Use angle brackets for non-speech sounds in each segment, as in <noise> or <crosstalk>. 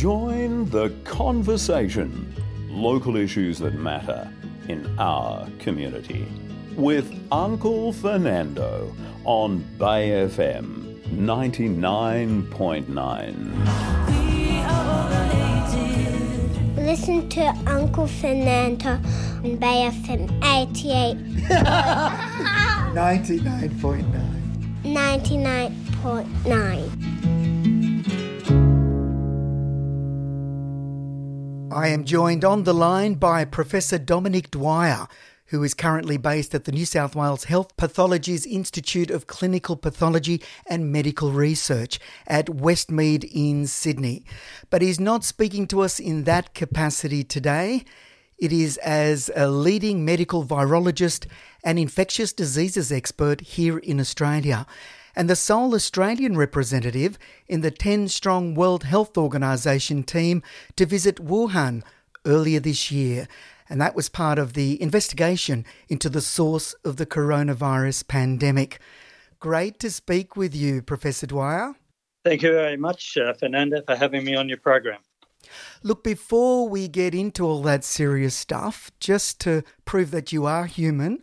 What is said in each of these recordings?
Join the conversation. Local issues that matter in our community. With Uncle Fernando on Bay FM 99.9. Listen to Uncle Fernando on Bay FM 88. <laughs> 99.9. 99.9. I am joined on the line by Professor Dominic Dwyer, who is currently based at the New South Wales Health Pathology's Institute of Clinical Pathology and Medical Research at Westmead in Sydney. But he's not speaking to us in that capacity today. It is as a leading medical virologist and infectious diseases expert here in Australia, and the sole Australian representative in the 10 strong World Health Organization team to visit Wuhan earlier this year and that was part of the investigation into the source of the coronavirus pandemic. Great to speak with you, Professor Dwyer. Thank you very much, uh, Fernando, for having me on your program. Look, before we get into all that serious stuff, just to prove that you are human,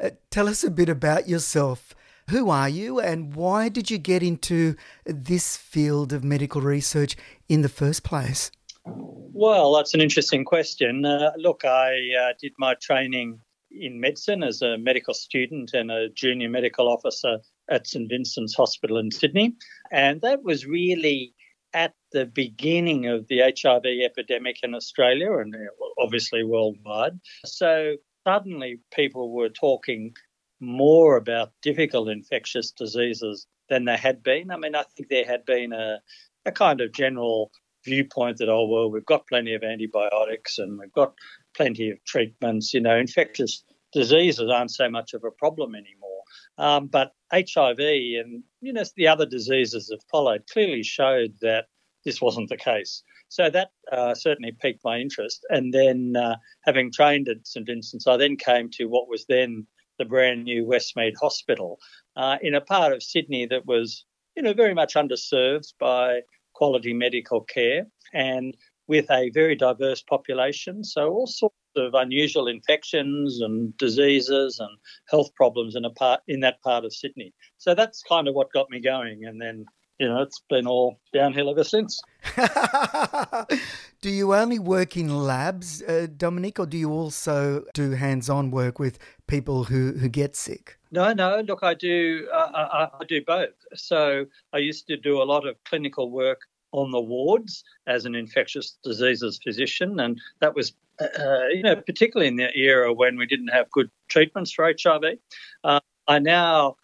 uh, tell us a bit about yourself. Who are you and why did you get into this field of medical research in the first place? Well, that's an interesting question. Uh, look, I uh, did my training in medicine as a medical student and a junior medical officer at St Vincent's Hospital in Sydney. And that was really at the beginning of the HIV epidemic in Australia and uh, obviously worldwide. So suddenly people were talking more about difficult infectious diseases than they had been. I mean, I think there had been a, a kind of general viewpoint that, oh, well, we've got plenty of antibiotics and we've got plenty of treatments. You know, infectious diseases aren't so much of a problem anymore. Um, but HIV and, you know, the other diseases that followed clearly showed that this wasn't the case. So that uh, certainly piqued my interest. And then, uh, having trained at St Vincent's, I then came to what was then the brand new Westmead Hospital uh, in a part of Sydney that was, you know, very much underserved by quality medical care and with a very diverse population. So, all sorts of unusual infections and diseases and health problems in a part in that part of Sydney. So that's kind of what got me going, and then you know it's been all downhill ever since. <laughs> do you only work in labs, uh, Dominic, or do you also do hands-on work with people who who get sick? No, no. Look, I do. Uh, I, I do both. So I used to do a lot of clinical work on the wards as an infectious diseases physician, and that was, uh, you know, particularly in the era when we didn't have good treatments for HIV. Uh, I now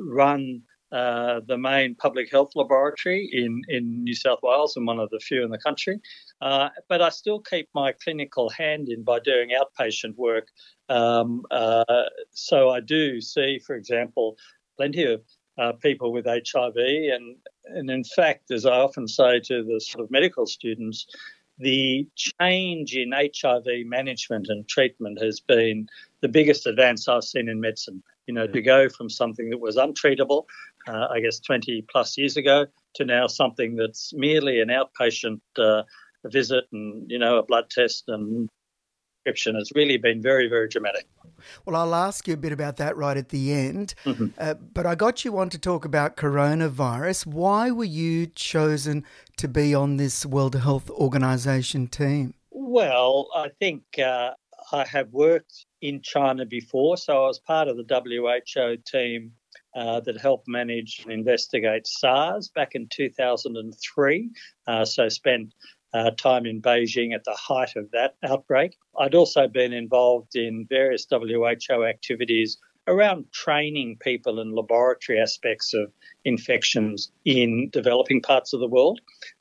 run uh, the main public health laboratory in, in New South Wales and one of the few in the country. Uh, but I still keep my clinical hand in by doing outpatient work. Um, uh, so I do see, for example, plenty of uh, people with HIV. And, and in fact, as I often say to the sort of medical students, the change in HIV management and treatment has been the biggest advance I've seen in medicine. You know, to go from something that was untreatable, uh, I guess 20 plus years ago, to now something that's merely an outpatient uh, visit and, you know, a blood test and prescription has really been very, very dramatic. Well, I'll ask you a bit about that right at the end. Mm-hmm. Uh, but I got you on to talk about coronavirus. Why were you chosen to be on this World Health Organization team? Well, I think uh, I have worked in China before, so I was part of the WHO team uh, that helped manage and investigate SARS back in 2003. Uh, so spent uh, time in Beijing at the height of that outbreak. I'd also been involved in various WHO activities around training people in laboratory aspects of infections in developing parts of the world.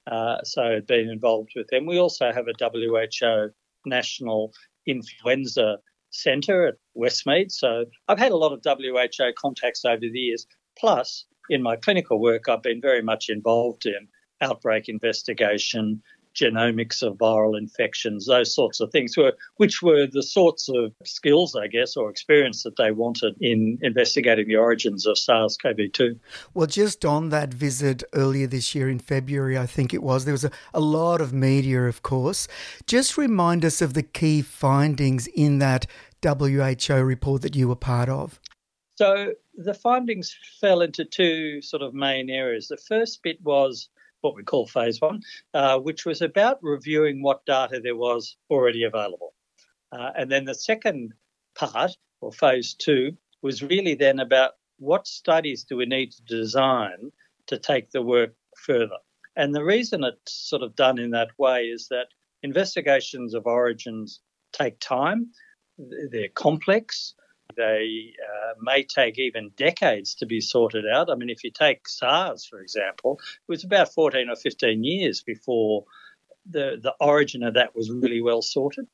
Uh, so I'd been involved with them. We also have a WHO national influenza centre at Westmead. So I've had a lot of WHO contacts over the years. Plus, in my clinical work, I've been very much involved in outbreak investigation, genomics of viral infections, those sorts of things, were, which were the sorts of skills, I guess, or experience that they wanted in investigating the origins of SARS CoV 2. Well, just on that visit earlier this year in February, I think it was, there was a, a lot of media, of course. Just remind us of the key findings in that WHO report that you were part of. So the findings fell into two sort of main areas. The first bit was what we call phase one, uh, which was about reviewing what data there was already available. Uh, and then the second part, or phase two, was really then about what studies do we need to design to take the work further. And the reason it's sort of done in that way is that investigations of origins take time, they're complex, they uh, may take even decades to be sorted out. I mean, if you take SARS, for example, it was about 14 or 15 years before the, the origin of that was really well sorted.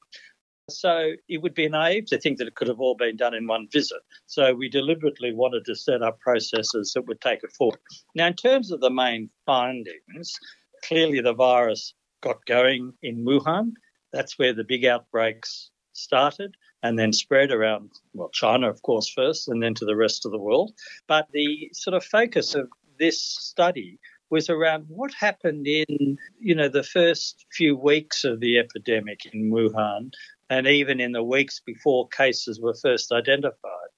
So it would be naive to think that it could have all been done in one visit. So we deliberately wanted to set up processes that would take it forward. Now, in terms of the main findings, clearly the virus got going in Wuhan. That's where the big outbreaks started and then spread around, well, China, of course, first, and then to the rest of the world. But the sort of focus of this study was around what happened in, you know, the first few weeks of the epidemic in Wuhan and even in the weeks before cases were first identified.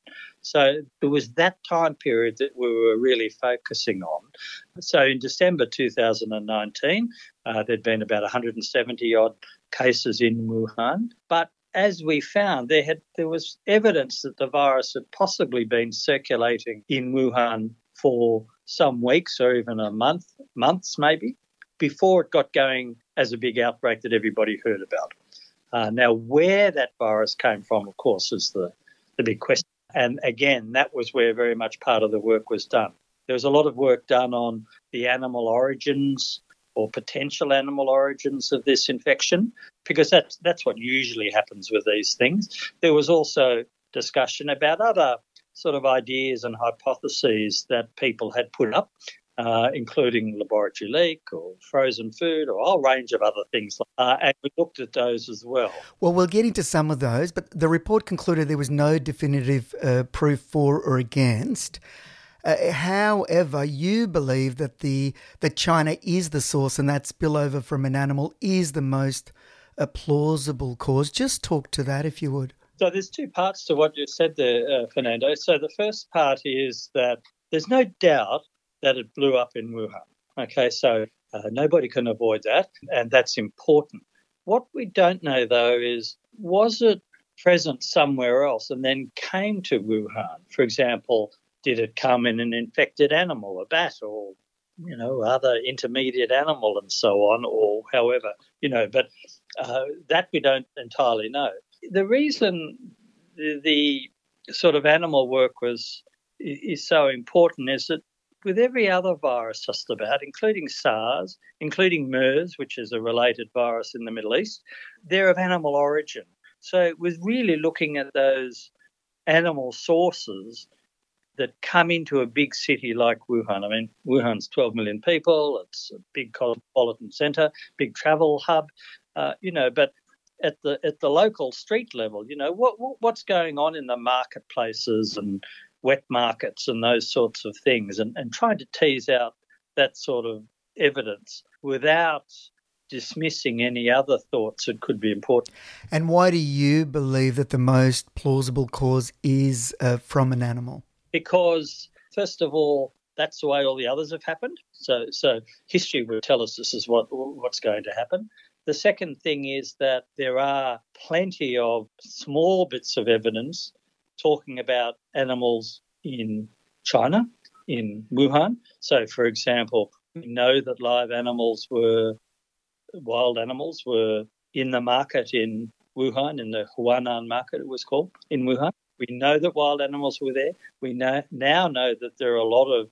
So it was that time period that we were really focusing on. So in December 2019, uh, there'd been about 170 odd cases in Wuhan, but as we found, there had there was evidence that the virus had possibly been circulating in Wuhan for some weeks or even a month, months maybe, before it got going as a big outbreak that everybody heard about. Uh, now, where that virus came from, of course, is the, the big question. And again, that was where very much part of the work was done. There was a lot of work done on the animal origins or potential animal origins of this infection, because that's, that's what usually happens with these things. There was also discussion about other sort of ideas and hypotheses that people had put up, uh, including laboratory leak or frozen food or a whole range of other things. Uh, and we looked at those as well. Well, we'll get into some of those, but the report concluded there was no definitive uh, proof for or against. Uh, however, you believe that the that China is the source, and that spillover from an animal is the most uh, plausible cause. Just talk to that, if you would. So there's two parts to what you said there, uh, Fernando. So the first part is that there's no doubt that it blew up in Wuhan. Okay, so uh, nobody can avoid that, and that's important. What we don't know though is was it present somewhere else and then came to Wuhan? For example, did it come in an infected animal, a bat, or you know other intermediate animal, and so on, or however you know? But uh, that we don't entirely know. The reason the, the sort of animal work was is so important is that with every other virus just about, including SARS, including MERS, which is a related virus in the Middle East, they're of animal origin. So it was really looking at those animal sources that come into a big city like Wuhan. I mean, Wuhan's 12 million people. It's a big cosmopolitan center, big travel hub. Uh, you know, but at the at the local street level, you know, what, what what's going on in the marketplaces and wet markets and those sorts of things, and, and trying to tease out that sort of evidence without dismissing any other thoughts that could be important. And why do you believe that the most plausible cause is uh, from an animal? Because first of all, that's the way all the others have happened. So, so history will tell us this is what what's going to happen. The second thing is that there are plenty of small bits of evidence talking about animals in China, in Wuhan. So, for example, we know that live animals were, wild animals were in the market in Wuhan, in the Huanan market, it was called, in Wuhan. We know that wild animals were there. We know, now know that there are a lot of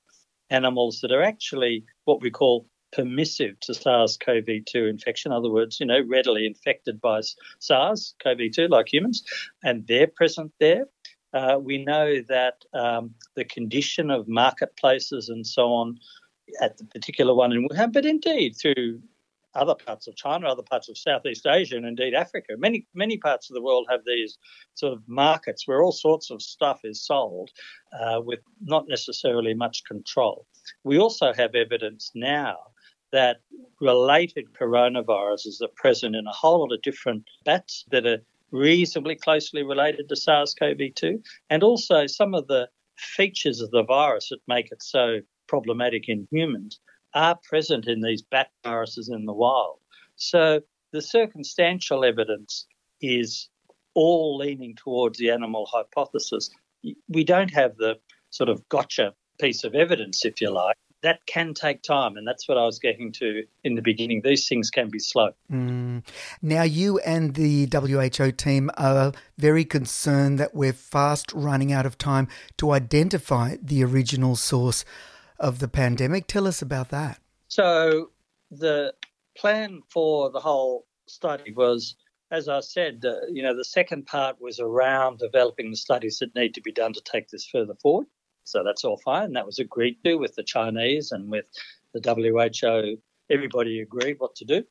animals that are actually what we call permissive to SARS-CoV-2 infection. In other words, you know, readily infected by SARS-CoV-2 like humans, and they're present there. Uh, we know that um, the condition of marketplaces and so on at the particular one in Wuhan, but indeed through other parts of China, other parts of Southeast Asia, and indeed Africa. Many many parts of the world have these sort of markets where all sorts of stuff is sold uh, with not necessarily much control. We also have evidence now that related coronaviruses are present in a whole lot of different bats that are reasonably closely related to SARS-CoV-2, and also some of the features of the virus that make it so problematic in humans are present in these bat viruses in the wild. So the circumstantial evidence is all leaning towards the animal hypothesis. We don't have the sort of gotcha piece of evidence, if you like. That can take time, and that's what I was getting to in the beginning. These things can be slow. Mm. Now, you and the WHO team are very concerned that we're fast running out of time to identify the original source of the pandemic. Tell us about that. So, the plan for the whole study was, as I said, uh, you know, the second part was around developing the studies that need to be done to take this further forward. So that's all fine. That was agreed to with the Chinese and with the WHO. Everybody agreed what to do.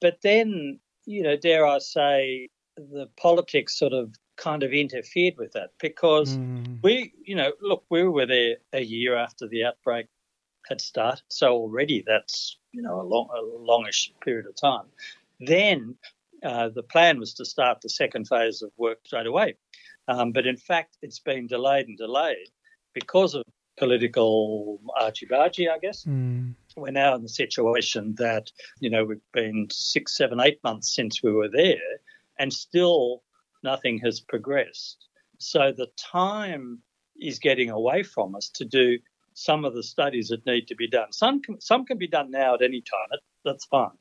But then, you know, dare I say, the politics sort of kind of interfered with that because mm. we, you know, look, we were there a year after the outbreak had started, so already that's you know a long, a longish period of time. Then uh, the plan was to start the second phase of work straight away, um, but in fact it's been delayed and delayed because of political archie-bargy, I guess. Mm. We're now in the situation that you know we've been six, seven, eight months since we were there, and still nothing has progressed. So the time is getting away from us to do some of the studies that need to be done. Some can, some can be done now at any time. That's fine.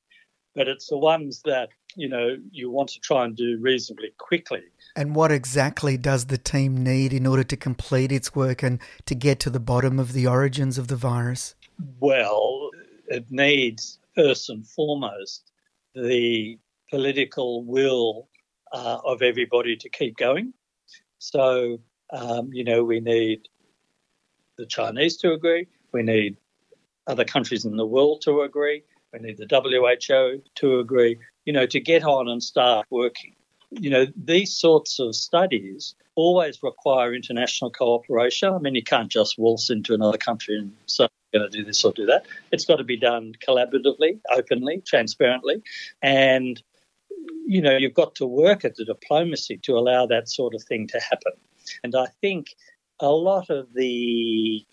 But it's the ones that, you know, you want to try and do reasonably quickly. And what exactly does the team need in order to complete its work and to get to the bottom of the origins of the virus? Well, it needs, first and foremost, the political will uh, of everybody to keep going. So, um, you know, we need the Chinese to agree, we need other countries in the world to agree, we need the WHO to agree, you know, to get on and start working. You know, these sorts of studies always require international cooperation. I mean, you can't just waltz into another country and say, I'm going to do this or do that. It's got to be done collaboratively, openly, transparently. And you know, you've got to work at the diplomacy to allow that sort of thing to happen. And I think a lot of the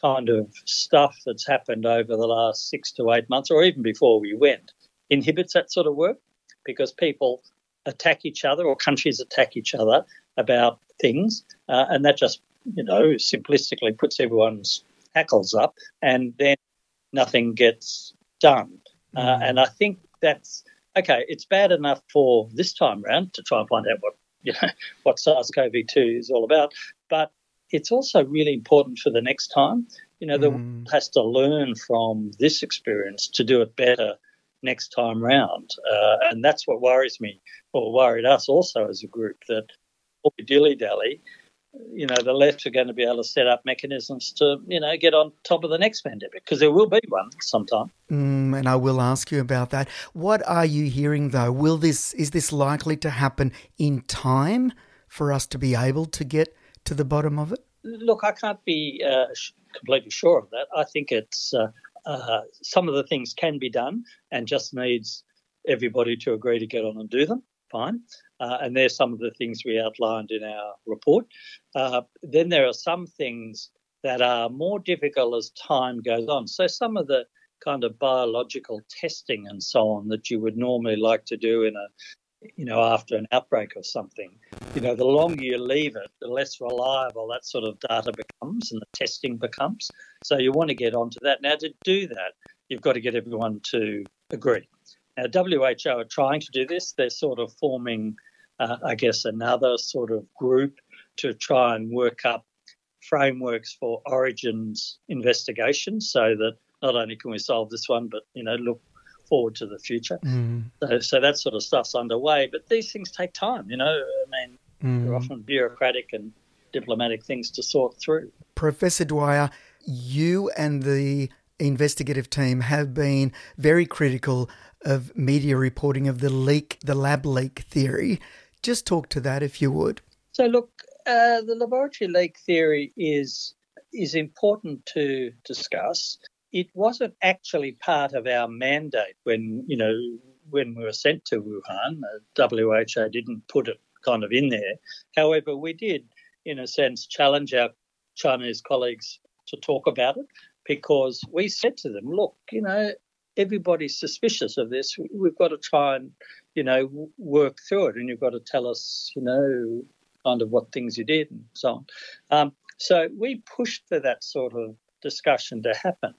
kind of stuff that's happened over the last six to eight months, or even before we went, inhibits that sort of work because people attack each other or countries attack each other about things, uh, and that just, you know, simplistically puts everyone's hackles up, and then nothing gets done. Uh, mm. and I think that's okay, it's bad enough for this time round to try and find out what you know <laughs> what SARS-CoV-2 is all about, but it's also really important for the next time. You know, the mm. world has to learn from this experience to do it better next time round, uh, and that's what worries me, or worried us also as a group that all dilly dally you know, the left are going to be able to set up mechanisms to, you know, get on top of the next pandemic because there will be one sometime. Mm, and I will ask you about that. What are you hearing though? Will this is this likely to happen in time for us to be able to get to the bottom of it? Look, I can't be uh, completely sure of that. I think it's uh, uh, some of the things can be done and just needs everybody to agree to get on and do them. Fine. Uh, and there's some of the things we outlined in our report. Uh, then there are some things that are more difficult as time goes on. So some of the kind of biological testing and so on that you would normally like to do in a you know after an outbreak or something you know the longer you leave it the less reliable that sort of data becomes and the testing becomes so you want to get onto that now to do that you've got to get everyone to agree now who are trying to do this they're sort of forming uh, I guess, another sort of group to try and work up frameworks for origins investigations so that not only can we solve this one, but, you know, look forward to the future. Mm. So, so that sort of stuff's underway. But these things take time, you know. I mean, mm. they're often bureaucratic and diplomatic things to sort through. Professor Dwyer, you and the investigative team have been very critical of media reporting of the leak, the lab leak theory. Just talk to that if you would. So, look, uh, the laboratory leak theory is is important to discuss. It wasn't actually part of our mandate when you know when we were sent to Wuhan. Uh, WHO didn't put it kind of in there. However, we did, in a sense, challenge our Chinese colleagues to talk about it because we said to them, look, you know, everybody's suspicious of this. We've got to try and, you know, work through it, and you've got to tell us, you know, kind of what things you did and so on. Um, so we pushed for that sort of discussion to happen.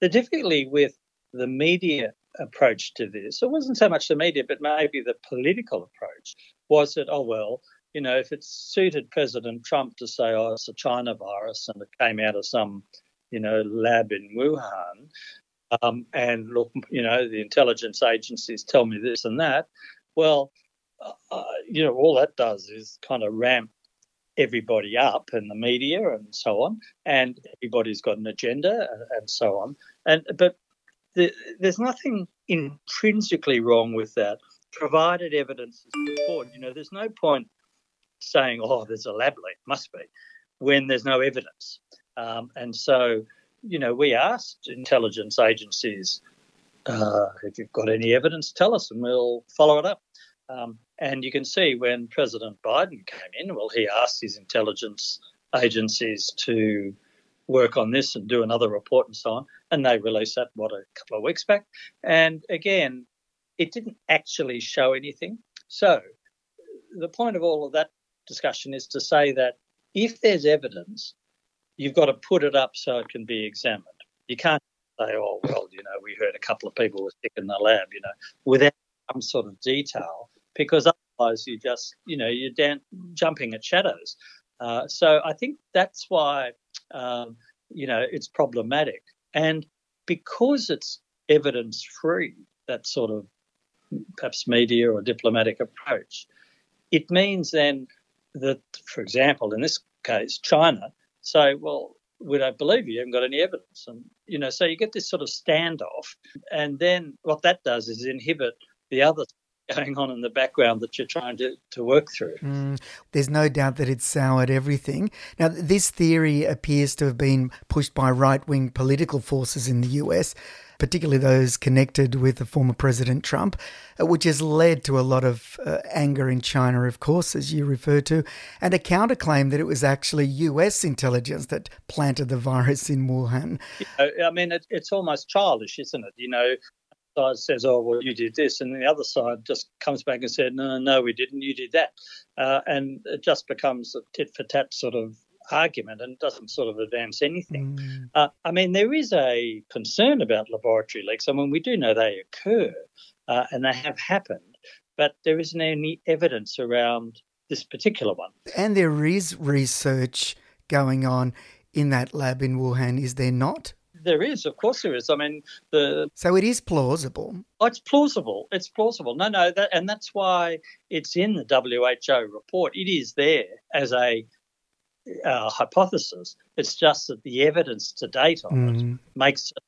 The difficulty with the media approach to this, it wasn't so much the media, but maybe the political approach, was that, oh, well, you know, if it suited President Trump to say, oh, it's a China virus and it came out of some, you know, lab in Wuhan, um, and look, you know, the intelligence agencies tell me this and that, well, uh, uh you know, all that does is kind of ramp everybody up in the media and so on, and everybody's got an agenda and so on. And but the, there's nothing intrinsically wrong with that, provided evidence is put forward. You know, there's no point saying, "Oh, there's a lab leak," must be, when there's no evidence. Um, and so, you know, we asked intelligence agencies uh, if you've got any evidence, tell us, and we'll follow it up. Um, and you can see when President Biden came in, well, he asked his intelligence agencies to work on this and do another report and so on. And they released that, what, a couple of weeks back. And again, it didn't actually show anything. So the point of all of that discussion is to say that if there's evidence, you've got to put it up so it can be examined. You can't say, oh, well, you know, we heard a couple of people were sick in the lab, you know, without some sort of detail because otherwise you just, you know, you're down, jumping at shadows. Uh, so I think that's why, um, you know, it's problematic. And because it's evidence free, that sort of perhaps media or diplomatic approach, it means then that, for example, in this case, China say, well, we don't believe you, you haven't got any evidence. And, you know, so you get this sort of standoff. And then what that does is inhibit the other going on in the background that you're trying to, to work through. Mm, there's no doubt that it's soured everything. Now, this theory appears to have been pushed by right wing political forces in the US, particularly those connected with the former President Trump, uh, which has led to a lot of uh, anger in China, of course, as you refer to, and a counterclaim that it was actually US intelligence that planted the virus in Wuhan. You know, I mean, it, it's almost childish, isn't it? You know, side says, "Oh, well, you did this," and the other side just comes back and said, "No, no, we didn't. You did that," uh, and it just becomes a tit for tat sort of argument and doesn't sort of advance anything. Mm. Uh, I mean, there is a concern about laboratory leaks. I mean, we do know they occur uh, and they have happened, but there isn't any evidence around this particular one. And there is research going on in that lab in Wuhan, is there not? There is, of course, there is. I mean, the so it is plausible. Oh, it's plausible. It's plausible. No, no, that, and that's why it's in the WHO report. It is there as a uh, hypothesis. It's just that the evidence to date on mm. it makes it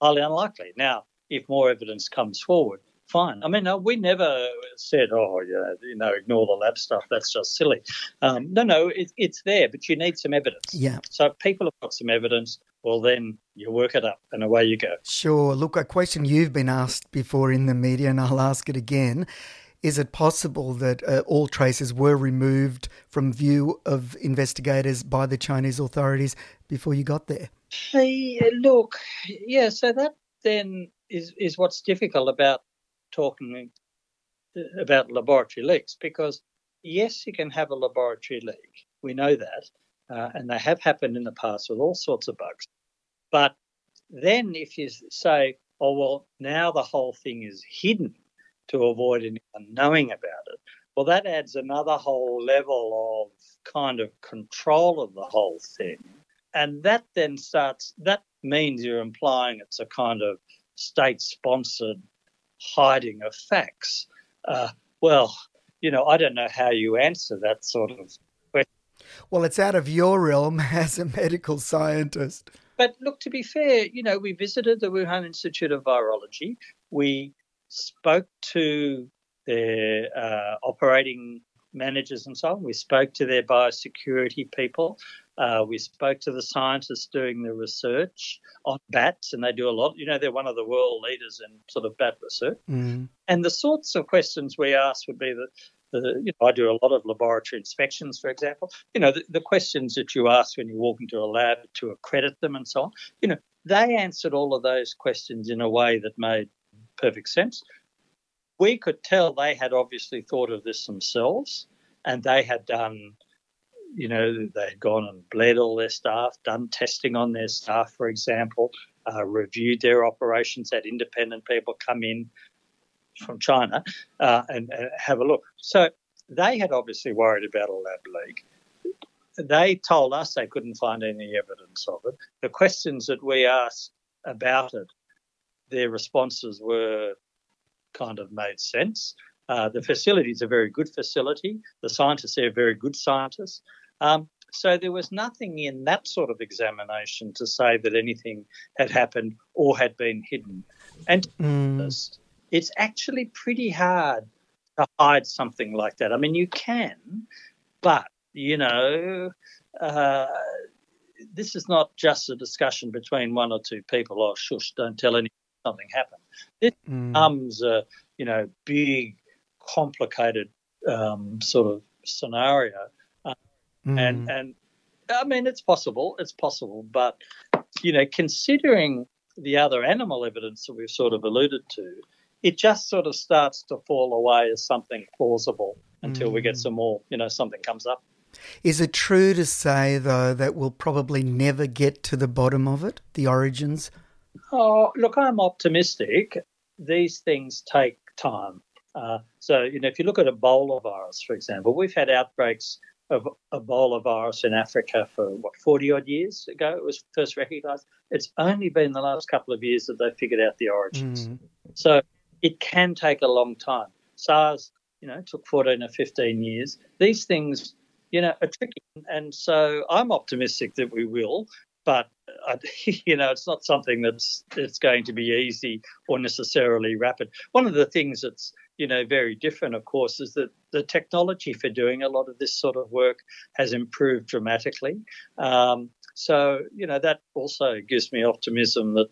highly unlikely. Now, if more evidence comes forward, fine. I mean, no, we never said, oh, yeah, you know, ignore the lab stuff. That's just silly. Um, no, no, it, it's there, but you need some evidence. Yeah. So if people have got some evidence, well, then you work it up and away you go. Sure. Look, a question you've been asked before in the media, and I'll ask it again. Is it possible that uh, all traces were removed from view of investigators by the Chinese authorities before you got there? Hey, look, yeah, so that then is, is what's difficult about talking about laboratory leaks because, yes, you can have a laboratory leak. We know that. Uh, and they have happened in the past with all sorts of bugs. But then if you say, oh, well, now the whole thing is hidden to avoid anyone knowing about it, well, that adds another whole level of kind of control of the whole thing. And that then starts, that means you're implying it's a kind of state sponsored hiding of facts. Uh, well, you know, I don't know how you answer that sort of question. well, it's out of your realm <laughs> as a medical scientist. but look, to be fair, you know, we visited the Wuhan Institute of Virology. We spoke to their uh, operating managers and so on. We spoke to their biosecurity people. Uh, we spoke to the scientists doing the research on bats, and they do a lot. You know, they're one of the world leaders in sort of bat research. Mm. And the sorts of questions we asked would be that. The, you know, I do a lot of laboratory inspections, for example. You know, the, the questions that you ask when you walk into a lab to accredit them and so on. You know, they answered all of those questions in a way that made perfect sense. We could tell they had obviously thought of this themselves and they had done, you know, they had gone and bled all their staff, done testing on their staff, for example, uh, reviewed their operations, had independent people come in from China uh, and, and have a look. So they had obviously worried about a lab leak they told us they couldn't find any evidence of it. The questions that we asked about it, their responses were kind of made sense. Uh, the facility is a very good facility. The scientists are very good scientists. Um, so there was nothing in that sort of examination to say that anything had happened or had been hidden. And Mm. it's actually pretty hard to hide something like that. I mean, you can, but you know, uh, this is not just a discussion between one or two people. Oh, shush! Don't tell anyone something happened. This Mm. becomes a you know big, complicated um, sort of scenario, Mm. and and I mean it's possible, it's possible, but you know considering the other animal evidence that we've sort of alluded to, it just sort of starts to fall away as something plausible until we get Mm. some more, you know, something comes up. Is it true to say, though, that we'll probably never get to the bottom of it, the origins? Oh, look, I'm optimistic. These things take time. Uh, so, you know, if you look at Ebola virus, for example, we've had outbreaks of Ebola virus in Africa for what 40 odd years ago. It was first recognised. It's only been the last couple of years that they figured out the origins. Mm. So it can take a long time. SARS, you know, took 14 or 15 years. These things, you know, are tricky. And so I'm optimistic that we will, but, uh, <laughs> you know, it's not something that's, that's going to be easy or necessarily rapid. One of the things that's, you know, very different, of course, is that the technology for doing a lot of this sort of work has improved dramatically. Um, so, you know, that also gives me optimism that,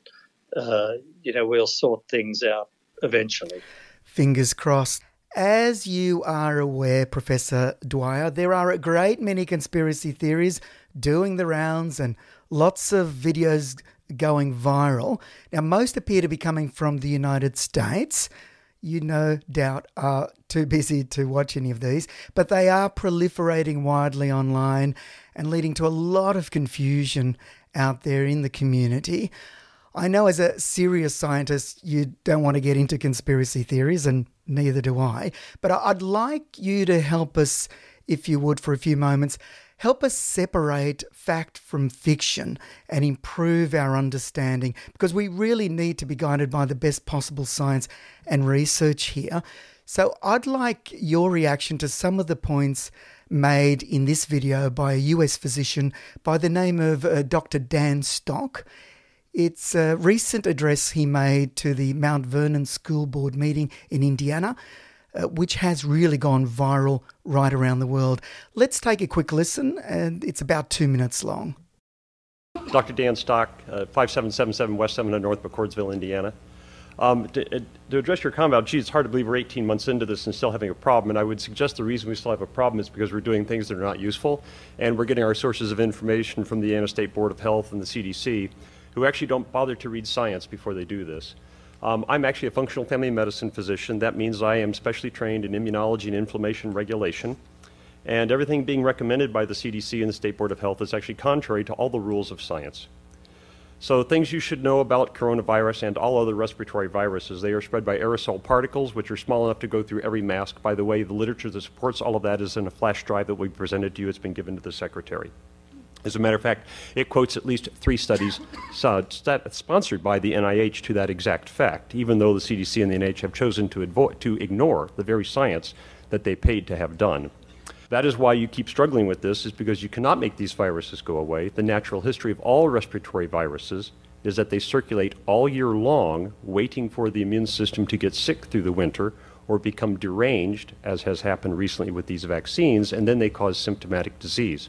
uh, you know, we'll sort things out eventually. Fingers crossed. As you are aware, Professor Dwyer, there are a great many conspiracy theories doing the rounds and lots of videos going viral. Now, most appear to be coming from the United States. You no doubt are too busy to watch any of these, but they are proliferating widely online and leading to a lot of confusion out there in the community. I know as a serious scientist, you don't want to get into conspiracy theories, and neither do I. But I'd like you to help us, if you would, for a few moments, help us separate fact from fiction and improve our understanding because we really need to be guided by the best possible science and research here. So I'd like your reaction to some of the points made in this video by a US physician by the name of uh, Dr. Dan Stock. It's a recent address he made to the Mount Vernon School Board meeting in Indiana, uh, which has really gone viral right around the world. Let's take a quick listen, and it's about two minutes long. Dr. Dan Stock, uh, 5777 West 700 North McCordsville, Indiana. Um, to, uh, to address your comment about, gee, it's hard to believe we're 18 months into this and still having a problem, and I would suggest the reason we still have a problem is because we're doing things that are not useful, and we're getting our sources of information from the Indiana State Board of Health and the CDC, who actually don't bother to read science before they do this. Um, I'm actually a functional family medicine physician. That means I am specially trained in immunology and inflammation regulation. And everything being recommended by the CDC and the State Board of Health is actually contrary to all the rules of science. So, things you should know about coronavirus and all other respiratory viruses they are spread by aerosol particles, which are small enough to go through every mask. By the way, the literature that supports all of that is in a flash drive that we presented to you. It's been given to the Secretary. As a matter of fact, it quotes at least three studies sponsored by the NIH to that exact fact, even though the CDC and the NIH have chosen to, avo- to ignore the very science that they paid to have done. That is why you keep struggling with this, is because you cannot make these viruses go away. The natural history of all respiratory viruses is that they circulate all year long, waiting for the immune system to get sick through the winter or become deranged, as has happened recently with these vaccines, and then they cause symptomatic disease.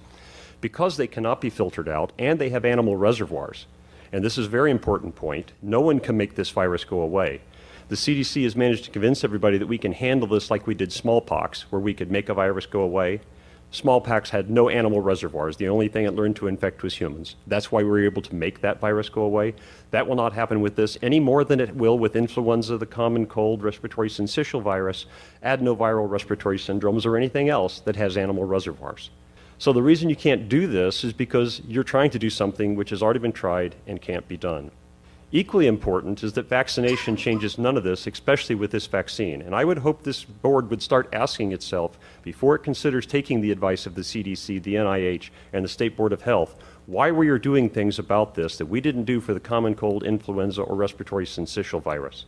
Because they cannot be filtered out and they have animal reservoirs, and this is a very important point, no one can make this virus go away. The CDC has managed to convince everybody that we can handle this like we did smallpox, where we could make a virus go away. Smallpox had no animal reservoirs. The only thing it learned to infect was humans. That's why we were able to make that virus go away. That will not happen with this any more than it will with influenza, the common cold, respiratory syncytial virus, adenoviral respiratory syndromes, or anything else that has animal reservoirs. So the reason you can't do this is because you're trying to do something which has already been tried and can't be done. Equally important is that vaccination changes none of this, especially with this vaccine. And I would hope this board would start asking itself, before it considers taking the advice of the CDC, the NIH, and the State Board of Health, why we are doing things about this that we didn't do for the common cold, influenza, or respiratory syncytial virus.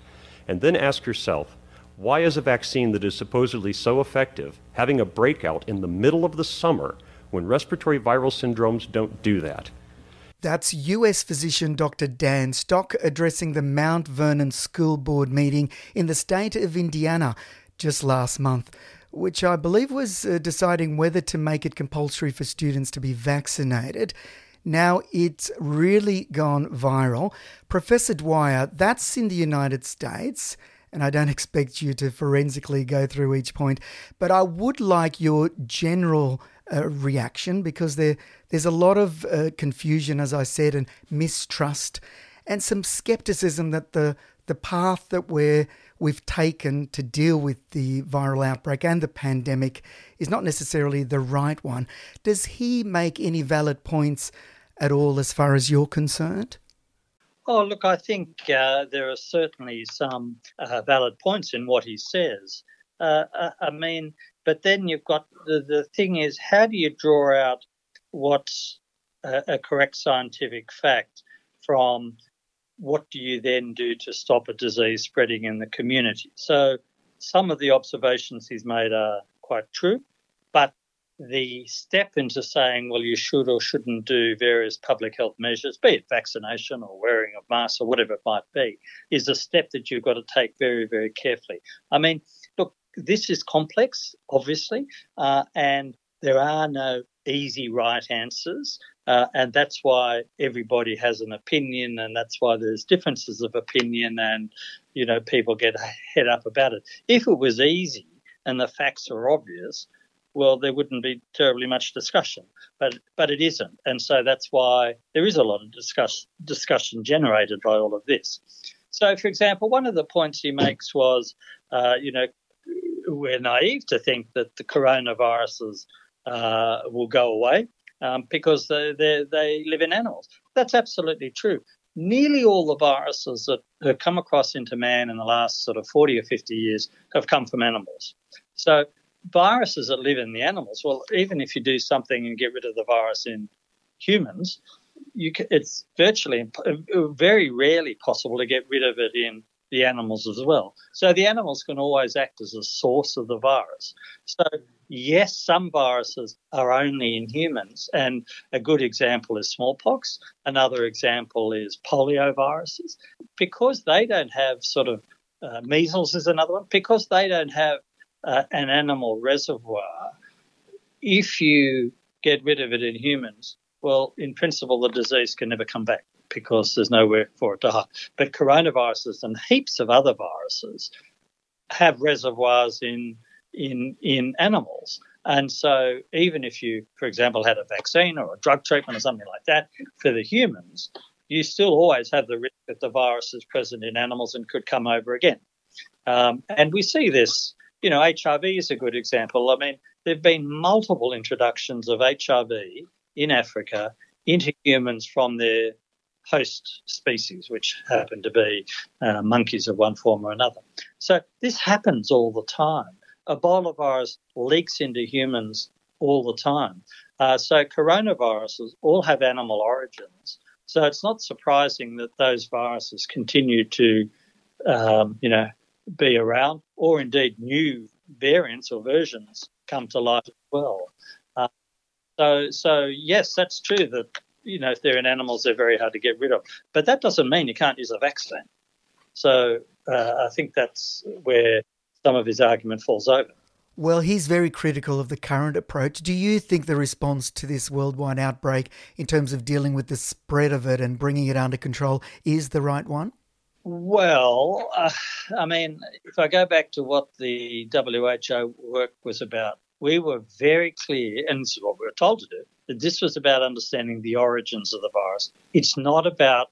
And then ask yourself, why is a vaccine that is supposedly so effective having a breakout in the middle of the summer when respiratory viral syndromes don't do that? That's US physician Dr. Dan Stock addressing the Mount Vernon School Board meeting in the state of Indiana just last month, which I believe was uh, deciding whether to make it compulsory for students to be vaccinated. Now it's really gone viral. Professor Dwyer, that's in the United States and I don't <laughs> expect you to forensically go through each point, but I would like your general uh, reaction because there there's a lot of uh, confusion, as I said, and mistrust, and some skepticism that the the path that we're we've taken to deal with the viral outbreak and the pandemic is not necessarily the right one. Does he make any valid points at all as far as you're concerned? Oh, look, I think uh, there are certainly some uh, valid points in what he says. Uh, uh, I mean, but then you've got the, the thing is, how do you draw out what's a, a correct scientific fact from what do you then do to stop a disease spreading in the community? So, some of the observations he's made are quite true, but the step into saying, well, you should or shouldn't do various public health measures, be it vaccination or wearing of masks or whatever it might be, is a step that you've got to take very, very carefully. I mean, look, this is complex, obviously, uh, and there are no easy right answers. Uh, and that's why everybody has an opinion, and that's why there's differences of opinion, and you know people get head up about it. If it was easy and the facts are obvious, well, there wouldn't be terribly much discussion. But but it isn't, and so that's why there is a lot of discuss, discussion generated by all of this. So, for example, one of the points he makes was, uh, you know, we're naive to think that the coronaviruses uh, will go away um, because they, they, they live in animals. That's absolutely true. Nearly all the viruses that have come across into man in the last sort of 40 or 50 years have come from animals. So viruses that live in the animals, well, even if you do something and get rid of the virus in humans, it's virtually very rarely possible to get rid of it in the animals as well. So the animals can always act as a source of the virus. So yes, some viruses are only in humans, and a good example is smallpox. Another example is polio viruses, because they don't have sort of uh, measles is another one because they don't have uh, an animal reservoir, if you get rid of it in humans, well, in principle, the disease can never come back because there's nowhere for it to hide. But coronaviruses and heaps of other viruses have reservoirs in in in animals. And so, even if you, for example, had a vaccine or a drug treatment or something like that for the humans, you still always have the risk that the virus is present in animals and could come over again. Um, and we see this you know, HIV is a good example. I mean, there have been multiple introductions of HIV in Africa into humans from their host species, which happen to be uh, monkeys of one form or another. So this happens all the time. Ebola virus leaks into humans all the time. Uh, so coronaviruses all have animal origins. So it's not surprising that those viruses continue to, um, you know, be around, or indeed new variants or versions come to light as well. Uh, so, so yes, that's true that you know if they're in animals, they're very hard to get rid of. But that doesn't mean you can't use a vaccine. So uh, I think that's where some of his argument falls over. Well, he's very critical of the current approach. Do you think the response to this worldwide outbreak, in terms of dealing with the spread of it and bringing it under control, is the right one? Well, uh, I mean, if I go back to what the WHO work was about, we were very clear, and this is what we were told to do, that this was about understanding the origins of the virus. It's not about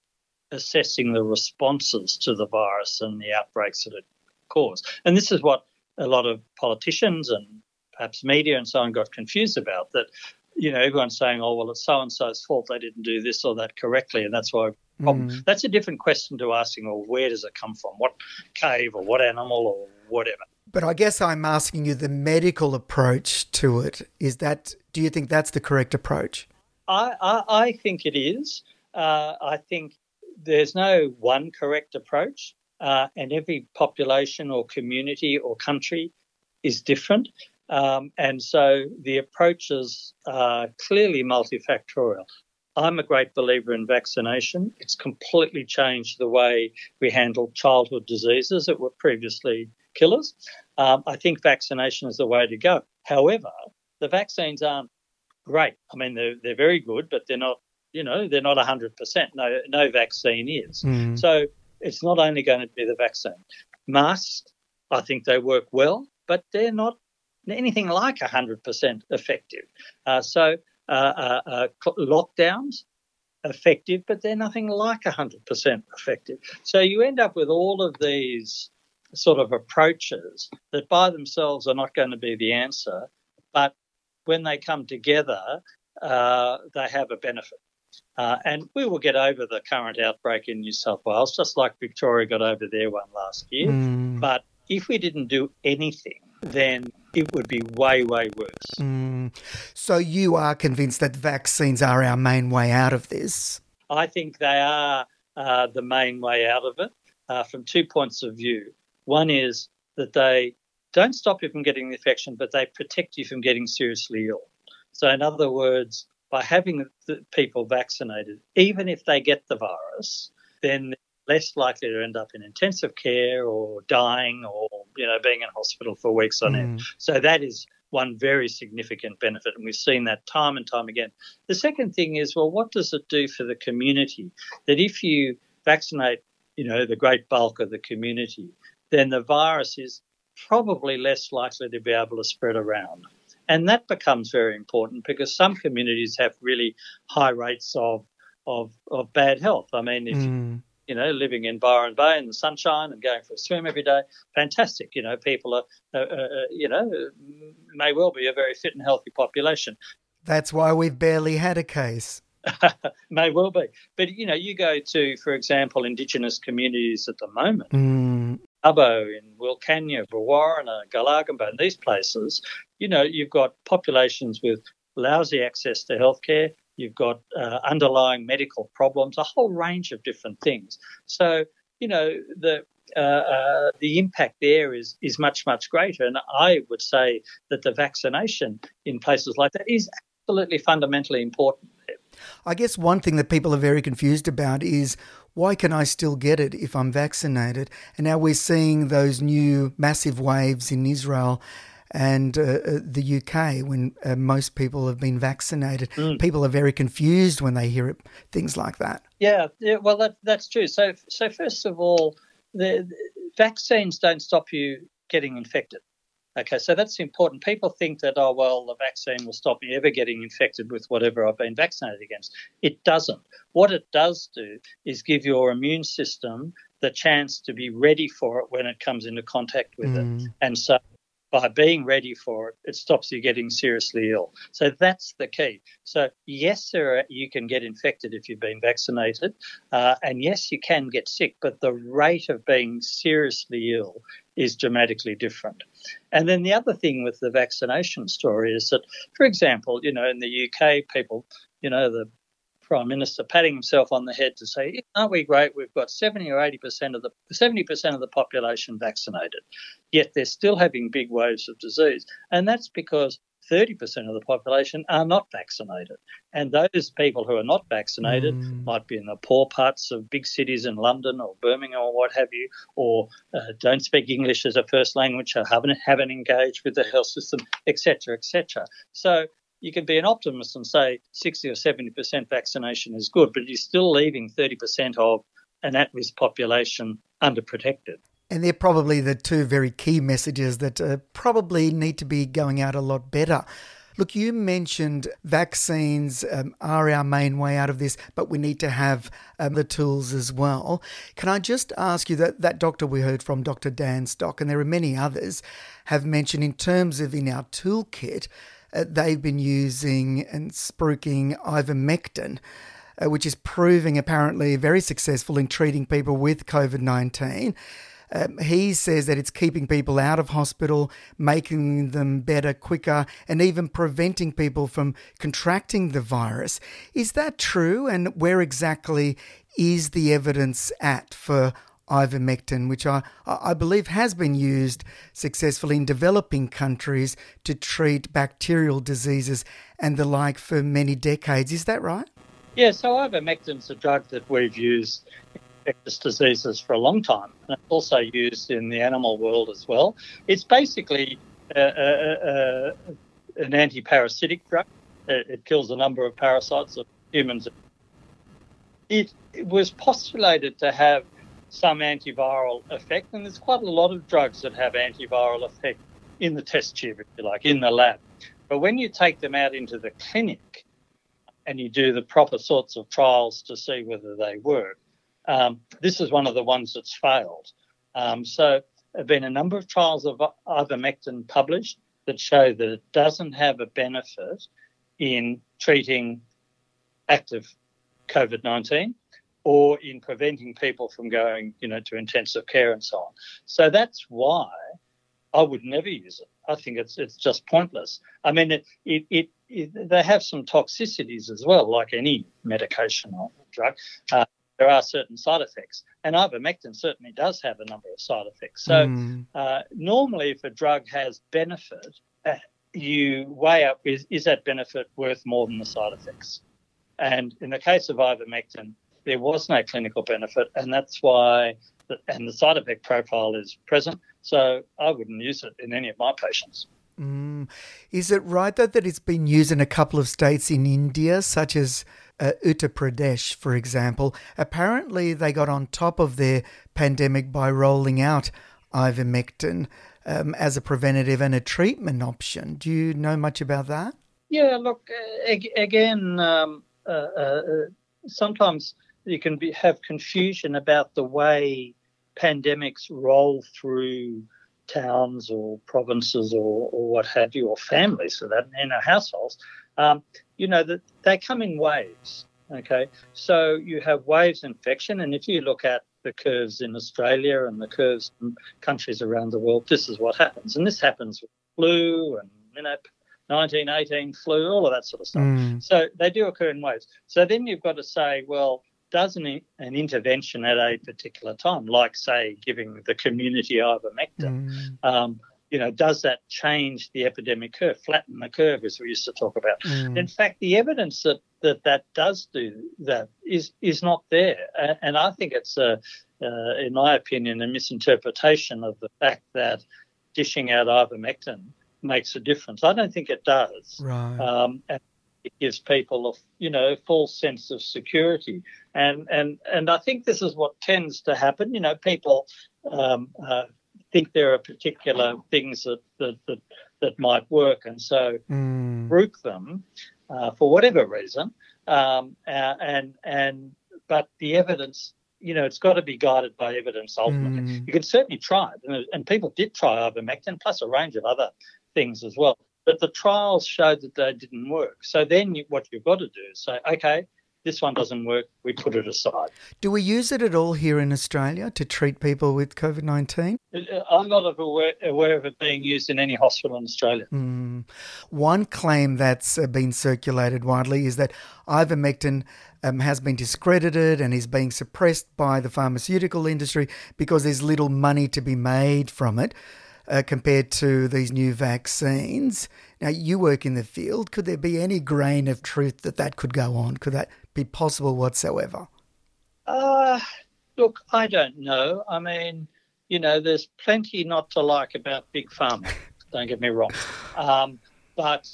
assessing the responses to the virus and the outbreaks that it caused. And this is what a lot of politicians and perhaps media and so on got confused about that you know everyone's saying oh well it's so and so's fault they didn't do this or that correctly and that's why mm. that's a different question to asking well where does it come from what cave or what animal or whatever but i guess i'm asking you the medical approach to it is that do you think that's the correct approach i i, I think it is uh, i think there's no one correct approach uh, and every population or community or country is different. Um, and so the approaches are clearly multifactorial. I'm a great believer in vaccination. It's completely changed the way we handle childhood diseases that were previously killers. Um, I think vaccination is the way to go. However, the vaccines aren't great. I mean, they're, they're very good, but they're not, you know, they're not 100%. No, no vaccine is. Mm. So it's not only going to be the vaccine. Masks, I think they work well, but they're not anything like 100% effective. Uh, so uh, uh, uh lockdowns, effective, but they're nothing like 100% effective. So you end up with all of these sort of approaches that by themselves are not going to be the answer, but when they come together, uh, they have a benefit. Uh, and we will get over the current outbreak in New South Wales, just like Victoria got over their one last year. Mm. But if we didn't do anything, then it would be way, way worse. Mm. So you are convinced that vaccines are our main way out of this? I think they are uh, the main way out of it uh, from two points of view. One is that they don't stop you from getting the infection, but they protect you from getting seriously ill. So, in other words, by having the people vaccinated, even if they get the virus, then they're less likely to end up in intensive care or dying or you know being in hospital for weeks on mm. end. So that is one very significant benefit, and we've seen that time and time again. The second thing is, well, what does it do for the community? That if you vaccinate, you know, the great bulk of the community, then the virus is probably less likely to be able to spread around. And that becomes very important because some communities have really high rates of of, of bad health. I mean, if mm. you know living in Byron Bay in the sunshine and going for a swim every day, fantastic. You know, people are uh, uh, uh you know may well be a very fit and healthy population. That's why we've barely had a case. <laughs> may well be, but you know, you go to, for example, Indigenous communities at the moment, mm. Dubbo, in Wilcannia, Brewarrina, Gulargambone, and these places, you know, you've got populations with lousy access to healthcare, you've got uh, underlying medical problems, a whole range of different things. So, you know, the uh, uh, the impact there is is much much greater, and I would say that the vaccination in places like that is absolutely fundamentally important. I guess one thing that people are very confused about is why can I still get it if I'm vaccinated? And now we're seeing those new massive waves in Israel and uh, uh the UK when uh, most people have been vaccinated. Mm. People are very confused when they hear it, things like that. Yeah, yeah well, that, that's true. So, so first of all, the, the vaccines don't stop you getting infected. Okay, so that's important. People think that, oh, well, the vaccine will stop me ever getting infected with whatever I've been vaccinated against. It doesn't. What it does do is give your immune system the chance to be ready for it when it comes into contact with mm. it. And so by being ready for it, it stops you getting seriously ill. So that's the key. So, yes, are, you can get infected if you've been vaccinated, uh, and yes, you can get sick, but the rate of being seriously ill is dramatically different. And then the other thing with the vaccination story is that, for example, you know, in the UK, people, you know, the Prime Minister patting himself on the head to say, aren't we great? We've got 70 or 80% of the 70% of the population vaccinated. Yet they're still having big waves of disease. And that's because 30% of the population are not vaccinated. And those people who are not vaccinated mm. might be in the poor parts of big cities in London or Birmingham or what have you, or uh, don't speak English as a first language, or haven't, haven't engaged with the health system, etc., etc. So you can be an optimist and say 60 or 70% vaccination is good, but you're still leaving 30% of an at risk population underprotected. And they're probably the two very key messages that uh, probably need to be going out a lot better. Look, you mentioned vaccines um, are our main way out of this, but we need to have um, the tools as well. Can I just ask you that that doctor we heard from, Dr. Dan Stock, and there are many others, have mentioned in terms of in our toolkit, uh, they've been using and spruiking ivermectin. Uh, which is proving apparently very successful in treating people with COVID 19. Um, he says that it's keeping people out of hospital, making them better quicker, and even preventing people from contracting the virus. Is that true? And where exactly is the evidence at for ivermectin, which I, I believe has been used successfully in developing countries to treat bacterial diseases and the like for many decades. Is that right? Yeah, so ivermectin is a drug that we've used in infectious diseases for a long time, and it's also used in the animal world as well. It's basically an anti-parasitic drug. It, it kills a number of parasites of humans. It was postulated to have some antiviral effect, and there's quite a lot of drugs that have antiviral effect in the test tube, if you like, in the lab. But when you take them out into the clinic and you do the proper sorts of trials to see whether they work, um, this is one of the ones that's failed. Um, so there have been a number of trials of ivermectin published that show that it doesn't have a benefit in treating active COVID 19 or in preventing people from going, you know, to intensive care and so on. So that's why I would never use it. I think it's it's just pointless. I mean, it it, it, it they have some toxicities as well, like any medication or drug. Uh, there are certain side effects, and ivermectin certainly does have a number of side effects. So mm. uh, normally, if a drug has benefit, uh, you weigh up is is that benefit worth more than the side effects? And in the case of ivermectin, there was no clinical benefit, and that's why, the, and the side effect profile is present. So I wouldn't use it in any of my patients. Mm. Is it right though that it's been used in a couple of states in India, such as uh, Uttar Pradesh, for example? Apparently, they got on top of their pandemic by rolling out ivermectin um, as a preventative and a treatment option. Do you know much about that? Yeah, look, again, um, uh, uh, sometimes you can be, have confusion about the way pandemics roll through towns or provinces or, or what have you, or families for that, in our households. Um, you know, that they come in waves. Okay, so you have waves infection, and if you look at the curves in Australia and the curves in countries around the world, this is what happens, and this happens with flu and you know 1918 flu, all of that sort of stuff. Mm. So they do occur in waves. So then you've got to say, well, does an, an intervention at a particular time, like say giving the community ivermectin, mm. um, you know, does that change the epidemic curve, flatten the curve, as we used to talk about? Mm. In fact, the evidence that, that that does do that is is not there, and I think it's a, uh, in my opinion, a misinterpretation of the fact that dishing out ivermectin makes a difference. I don't think it does. Right. Um, and it gives people a you know false sense of security and and and I think this is what tends to happen you know people um, uh, think there are particular things that that that, that might work and so mm. group them uh, for whatever reason um, uh, and and but the evidence you know, it's got to be guided by evidence ultimately. Mm. You can certainly try it, and, and, people did try ivermectin plus a range of other things as well. But the trials showed that they didn't work. So then you, what you've got to do is say, okay, this one doesn't work, we put it aside. Do we use it at all here in Australia to treat people with COVID 19? Uh, I'm not aware, aware, of it being used in any hospital in Australia. Mm. One claim that's been circulated widely is that ivermectin um, has been discredited and is being suppressed by the pharmaceutical industry because there's little money to be made from it uh, compared to these new vaccines. Now, you work in the field. Could there be any grain of truth that that could go on? Could that be possible whatsoever? Uh, look, I don't know. I mean, you know, there's plenty not to like about Big Pharma, <laughs> don't get me wrong. Um, but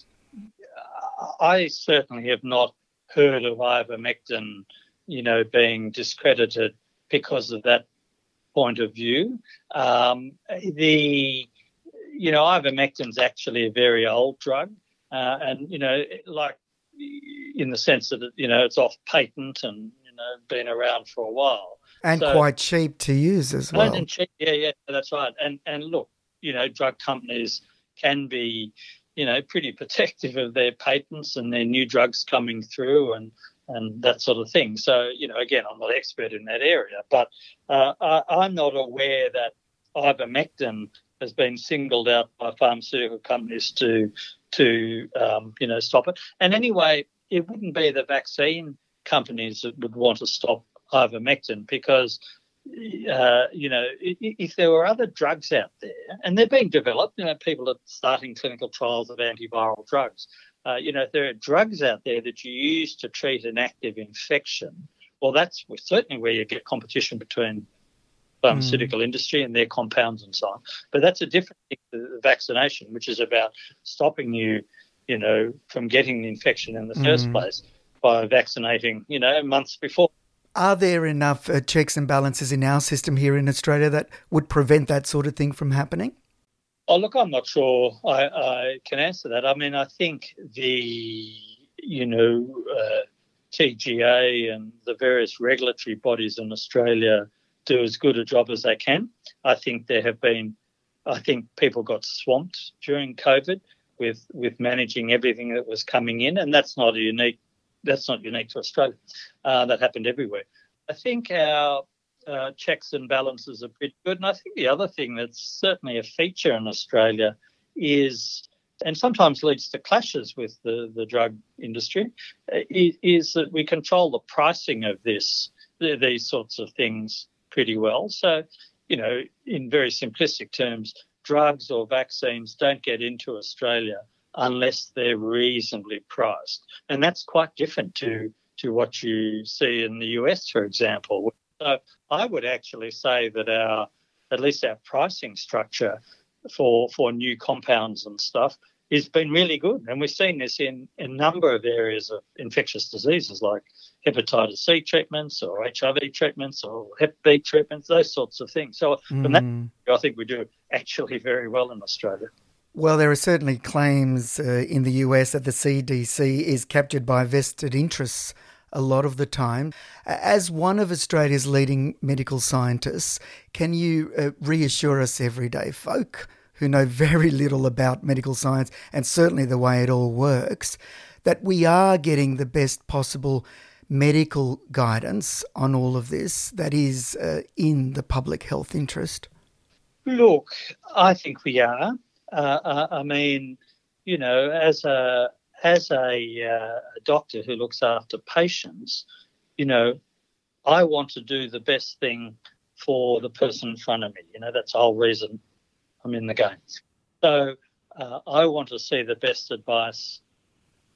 I certainly have not heard of ivermectin, you know, being discredited because of that point of view. Um, the, you know, ivermectin's actually a very old drug, uh, and you know, like in the sense that you know it's off patent and you know been around for a while and so, quite cheap to use as well. And cheap, yeah, yeah, that's right. And and look, you know, drug companies can be, you know, pretty protective of their patents and their new drugs coming through and and that sort of thing. So, you know, again, I'm not expert in that area, but uh, I, am not aware that ivermectin has been singled out by pharmaceutical companies to to um, you know stop it. And anyway, it wouldn't be the vaccine companies that would want to stop ivermectin because uh, you know, if there were other drugs out there, and they're being developed, you know, people are starting clinical trials of antiviral drugs. Uh, you know, if there are drugs out there that you use to treat an active infection, well, that's certainly where you get competition between pharmaceutical mm. industry and their compounds and so on. But that's a different thing to vaccination, which is about stopping you, you know, from getting the infection in the mm. first place by vaccinating, you know, months before. Are there enough uh, checks and balances in our system here in Australia that would prevent that sort of thing from happening? Oh, look, I'm not sure I, I can answer that. I mean, I think the, you know, uh, TGA and the various regulatory bodies in Australia do as good a job as they can. I think there have been, I think people got swamped during COVID with with managing everything that was coming in, and that's not a unique that's not unique to Australia. Uh, that happened everywhere. I think our uh, checks and balances are pretty good. And I think the other thing that's certainly a feature in Australia is, and sometimes leads to clashes with the, the drug industry, uh, is, is that we control the pricing of this, these sorts of things pretty well. So, you know, in very simplistic terms, drugs or vaccines don't get into Australia unless they're reasonably priced. And that's quite different to, to what you see in the US, for example. So I would actually say that our, at least our pricing structure for, for new compounds and stuff has been really good. And we've seen this in, in a number of areas of infectious diseases like hepatitis C treatments or HIV treatments or Hep B treatments, those sorts of things. So mm. from that, mm. I think we do actually very well in Australia. Well, there are certainly claims uh, in the US that the CDC is captured by vested interests a lot of the time. As one of Australia's leading medical scientists, can you uh, reassure us, everyday folk who know very little about medical science and certainly the way it all works, that we are getting the best possible medical guidance on all of this that is uh, in the public health interest? Look, I think we are. Uh, uh, I mean, you know, as a as a, uh, a doctor who looks after patients, you know, I want to do the best thing for the person in front of me. You know, that's the whole reason I'm in the game. So uh, I want to see the best advice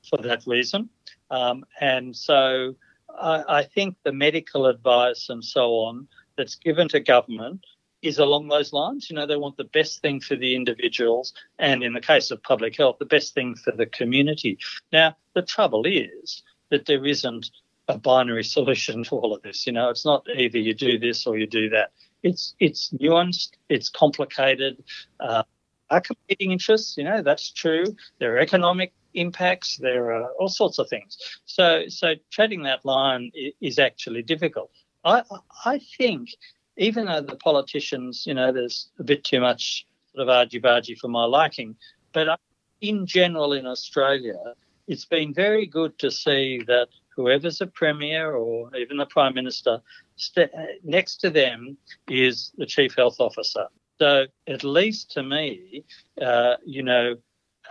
for that reason. Um, and so I, I, think the medical advice and so on that's given to government is along those lines. You know, they want the best thing for the individuals, and in the case of public health, the best thing for the community. Now, the trouble is that there isn't a binary <laughs> solution to all of this. You know, it's not either you do this or you do that. It's it's nuanced. It's complicated. Uh, are competing interests. You know, that's true. There are economic impacts. There are all sorts of things. So so treading that line is actually difficult. I I think even though the politicians, you know, there's a bit too much sort of argy-bargy for my liking, but in general in Australia, it's been very good to see that whoever's a premier or even the prime minister, st- next to them is the chief health officer. So at least to me, uh, you know,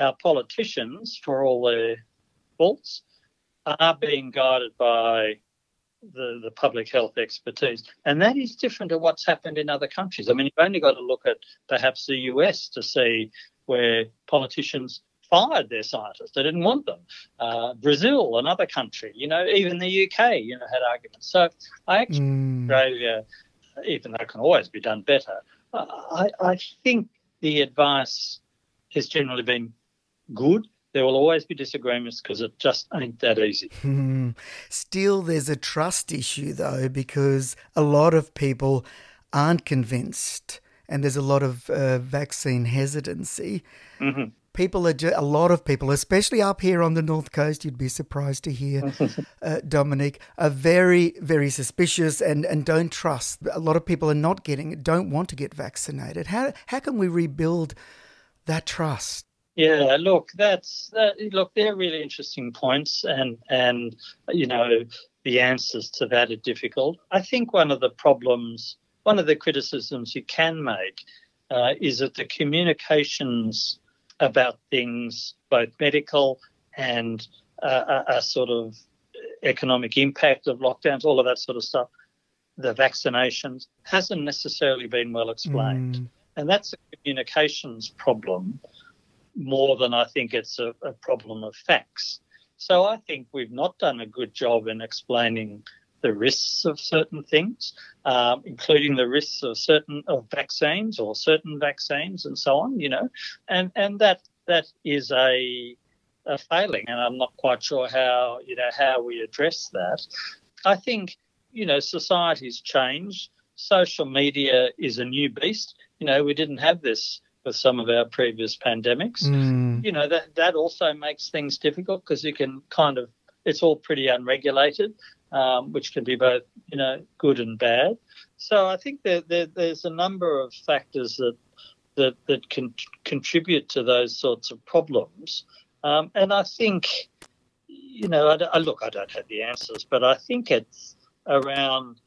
our politicians, for all their faults, are being guided by the, the public health expertise. And that is different to what's happened in other countries. I mean, you've only got to look at perhaps the US to see where politicians fired their scientists. They didn't want them. Uh, Brazil, another country, you know, even the UK, you know, had arguments. So I actually, mm. Australia, even though it can always be done better, I, I think the advice has generally been good. There will always be disagreements because it just ain't that easy. Hmm. Still, there's a trust issue, though, because a lot of people aren't convinced and there's a lot of uh, vaccine hesitancy. Mm-hmm people are ju- a lot of people, especially up here on the north coast. You'd be surprised to hear, <laughs> uh, Dominic, are very very suspicious and and don't trust. A lot of people are not getting, don't want to get vaccinated. How how can we rebuild that trust? Yeah, look, that's that, look, they're really interesting points, and and you know the answers to that are difficult. I think one of the problems, one of the criticisms you can make, uh, is that the communications about things, both medical and uh, a, a, sort of economic impact of lockdowns, all of that sort of stuff, the vaccinations, hasn't necessarily been well explained. Mm. And that's a communications problem more than I think it's a, a problem of facts. So I think we've not done a good job in explaining the risks of certain things, um, including the risks of certain of vaccines or certain vaccines and so on. You know, and and that that is a a failing, and I'm not quite sure how you know how we address that. I think you know society's changed. Social media is a new beast. You know, we didn't have this with some of our previous pandemics. Mm. You know, that that also makes things difficult because you can kind of it's all pretty unregulated um, which can be both, you know, good and bad. So I think that there, there's a number of factors that that that can contribute to those sorts of problems. Um, and I think, you know, I, I, look, I don't have the answers, but I think it's around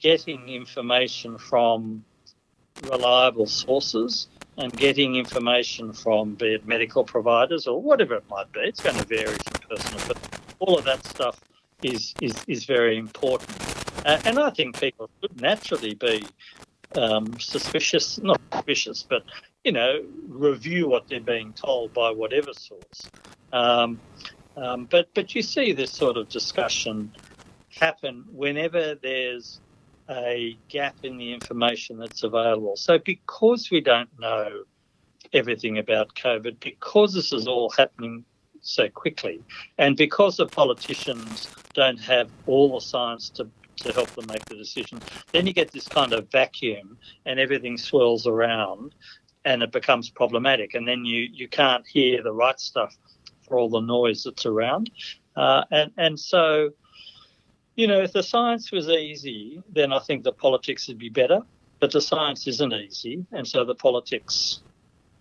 getting information from reliable sources and getting information from be it medical providers or whatever it might be. It's going to vary from person, to person, but all of that stuff is is, is very important. Uh, and I think people should naturally be um, suspicious, not suspicious, but you know, review what they're being told by whatever source. Um, um, but but you see this sort of discussion happen whenever there's a gap in the information that's available. So because we don't know everything about COVID, because this is all happening so quickly. And because the politicians don't have all the science to to help them make the decision. Then you get this kind of vacuum and everything swirls around and it becomes problematic. And then you, you can't hear the right stuff for all the noise that's around. Uh, and, and so, you know, if the science was easy, then I think the politics would be better. But the science isn't easy. And so the politics